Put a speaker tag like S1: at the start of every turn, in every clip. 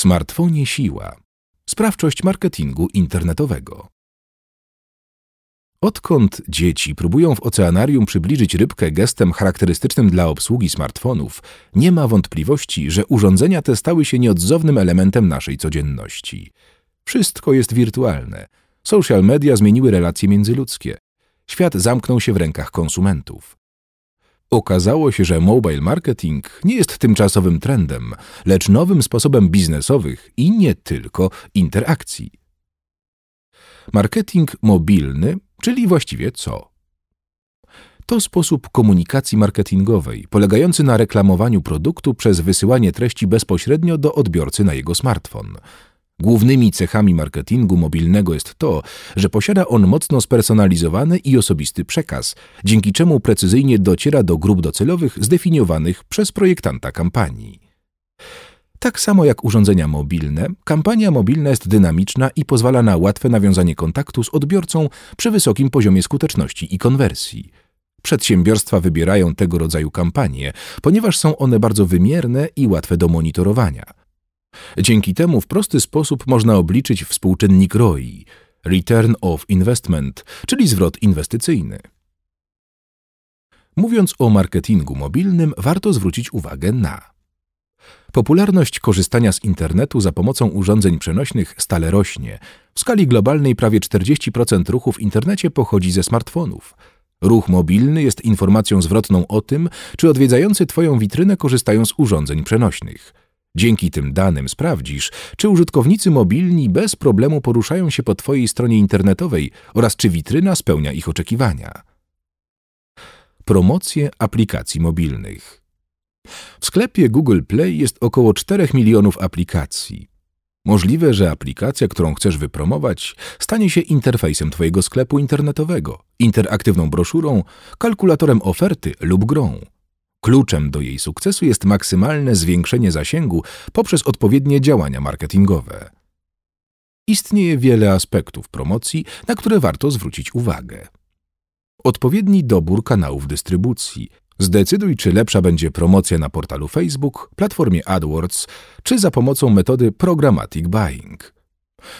S1: W smartfonie siła. Sprawczość marketingu internetowego. Odkąd dzieci próbują w oceanarium przybliżyć rybkę gestem charakterystycznym dla obsługi smartfonów, nie ma wątpliwości, że urządzenia te stały się nieodzownym elementem naszej codzienności. Wszystko jest wirtualne. Social media zmieniły relacje międzyludzkie. Świat zamknął się w rękach konsumentów. Okazało się, że mobile marketing nie jest tymczasowym trendem, lecz nowym sposobem biznesowych i nie tylko interakcji. Marketing mobilny, czyli właściwie co? To sposób komunikacji marketingowej, polegający na reklamowaniu produktu przez wysyłanie treści bezpośrednio do odbiorcy na jego smartfon. Głównymi cechami marketingu mobilnego jest to, że posiada on mocno spersonalizowany i osobisty przekaz, dzięki czemu precyzyjnie dociera do grup docelowych zdefiniowanych przez projektanta kampanii. Tak samo jak urządzenia mobilne, kampania mobilna jest dynamiczna i pozwala na łatwe nawiązanie kontaktu z odbiorcą przy wysokim poziomie skuteczności i konwersji. Przedsiębiorstwa wybierają tego rodzaju kampanie, ponieważ są one bardzo wymierne i łatwe do monitorowania. Dzięki temu w prosty sposób można obliczyć współczynnik ROI Return of Investment, czyli zwrot inwestycyjny. Mówiąc o marketingu mobilnym, warto zwrócić uwagę na Popularność korzystania z internetu za pomocą urządzeń przenośnych stale rośnie. W skali globalnej prawie 40% ruchu w internecie pochodzi ze smartfonów. Ruch mobilny jest informacją zwrotną o tym, czy odwiedzający Twoją witrynę korzystają z urządzeń przenośnych. Dzięki tym danym sprawdzisz, czy użytkownicy mobilni bez problemu poruszają się po Twojej stronie internetowej oraz czy witryna spełnia ich oczekiwania. Promocje aplikacji mobilnych. W sklepie Google Play jest około 4 milionów aplikacji. Możliwe, że aplikacja, którą chcesz wypromować, stanie się interfejsem Twojego sklepu internetowego, interaktywną broszurą, kalkulatorem oferty lub grą. Kluczem do jej sukcesu jest maksymalne zwiększenie zasięgu poprzez odpowiednie działania marketingowe. Istnieje wiele aspektów promocji, na które warto zwrócić uwagę. Odpowiedni dobór kanałów dystrybucji. Zdecyduj, czy lepsza będzie promocja na portalu Facebook, platformie AdWords, czy za pomocą metody Programmatic Buying.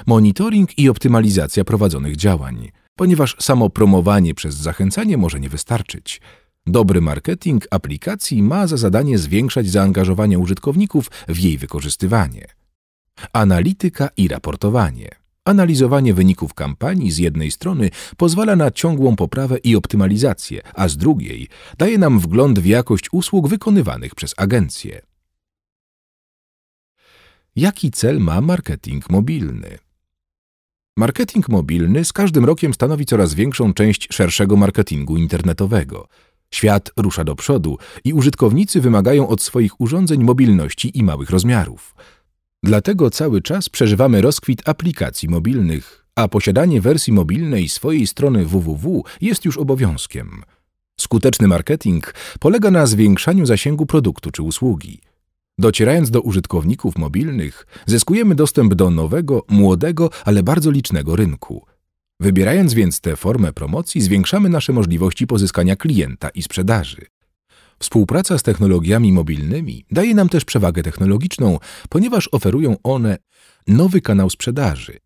S1: Monitoring i optymalizacja prowadzonych działań, ponieważ samo promowanie przez zachęcanie może nie wystarczyć – Dobry marketing aplikacji ma za zadanie zwiększać zaangażowanie użytkowników w jej wykorzystywanie. Analityka i raportowanie. Analizowanie wyników kampanii z jednej strony pozwala na ciągłą poprawę i optymalizację, a z drugiej daje nam wgląd w jakość usług wykonywanych przez agencje. Jaki cel ma marketing mobilny? Marketing mobilny z każdym rokiem stanowi coraz większą część szerszego marketingu internetowego – Świat rusza do przodu i użytkownicy wymagają od swoich urządzeń mobilności i małych rozmiarów. Dlatego cały czas przeżywamy rozkwit aplikacji mobilnych, a posiadanie wersji mobilnej swojej strony www jest już obowiązkiem. Skuteczny marketing polega na zwiększaniu zasięgu produktu czy usługi. Docierając do użytkowników mobilnych, zyskujemy dostęp do nowego, młodego, ale bardzo licznego rynku – Wybierając więc tę formę promocji, zwiększamy nasze możliwości pozyskania klienta i sprzedaży. Współpraca z technologiami mobilnymi daje nam też przewagę technologiczną, ponieważ oferują one nowy kanał sprzedaży.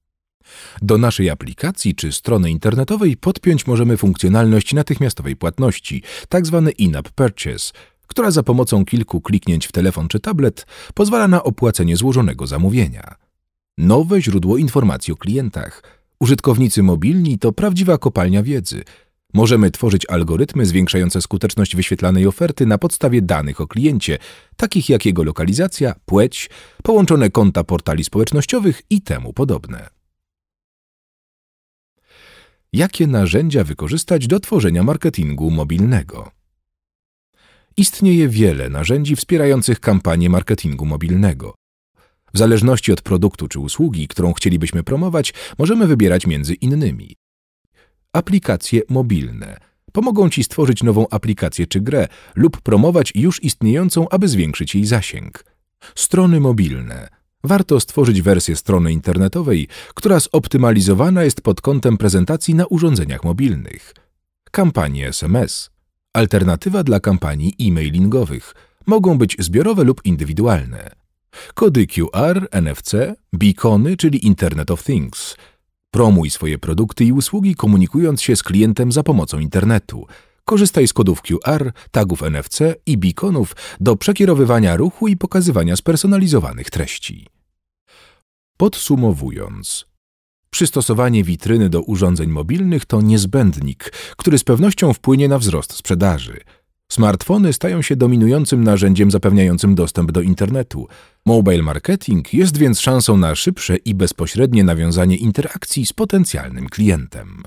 S1: Do naszej aplikacji czy strony internetowej podpiąć możemy funkcjonalność natychmiastowej płatności, tzw. Tak in-app purchase, która za pomocą kilku kliknięć w telefon czy tablet pozwala na opłacenie złożonego zamówienia. Nowe źródło informacji o klientach – Użytkownicy mobilni to prawdziwa kopalnia wiedzy. Możemy tworzyć algorytmy zwiększające skuteczność wyświetlanej oferty na podstawie danych o kliencie, takich jak jego lokalizacja, płeć, połączone konta portali społecznościowych i temu podobne. Jakie narzędzia wykorzystać do tworzenia marketingu mobilnego? Istnieje wiele narzędzi wspierających kampanię marketingu mobilnego. W zależności od produktu czy usługi, którą chcielibyśmy promować, możemy wybierać między innymi aplikacje mobilne. Pomogą Ci stworzyć nową aplikację czy grę lub promować już istniejącą, aby zwiększyć jej zasięg. Strony mobilne. Warto stworzyć wersję strony internetowej, która zoptymalizowana jest pod kątem prezentacji na urządzeniach mobilnych. Kampanie SMS. Alternatywa dla kampanii e-mailingowych. Mogą być zbiorowe lub indywidualne. Kody QR, NFC, beacony, czyli Internet of Things. Promuj swoje produkty i usługi komunikując się z klientem za pomocą internetu. Korzystaj z kodów QR, tagów NFC i beaconów do przekierowywania ruchu i pokazywania spersonalizowanych treści. Podsumowując, przystosowanie witryny do urządzeń mobilnych to niezbędnik, który z pewnością wpłynie na wzrost sprzedaży. Smartfony stają się dominującym narzędziem zapewniającym dostęp do internetu. Mobile marketing jest więc szansą na szybsze i bezpośrednie nawiązanie interakcji z potencjalnym klientem.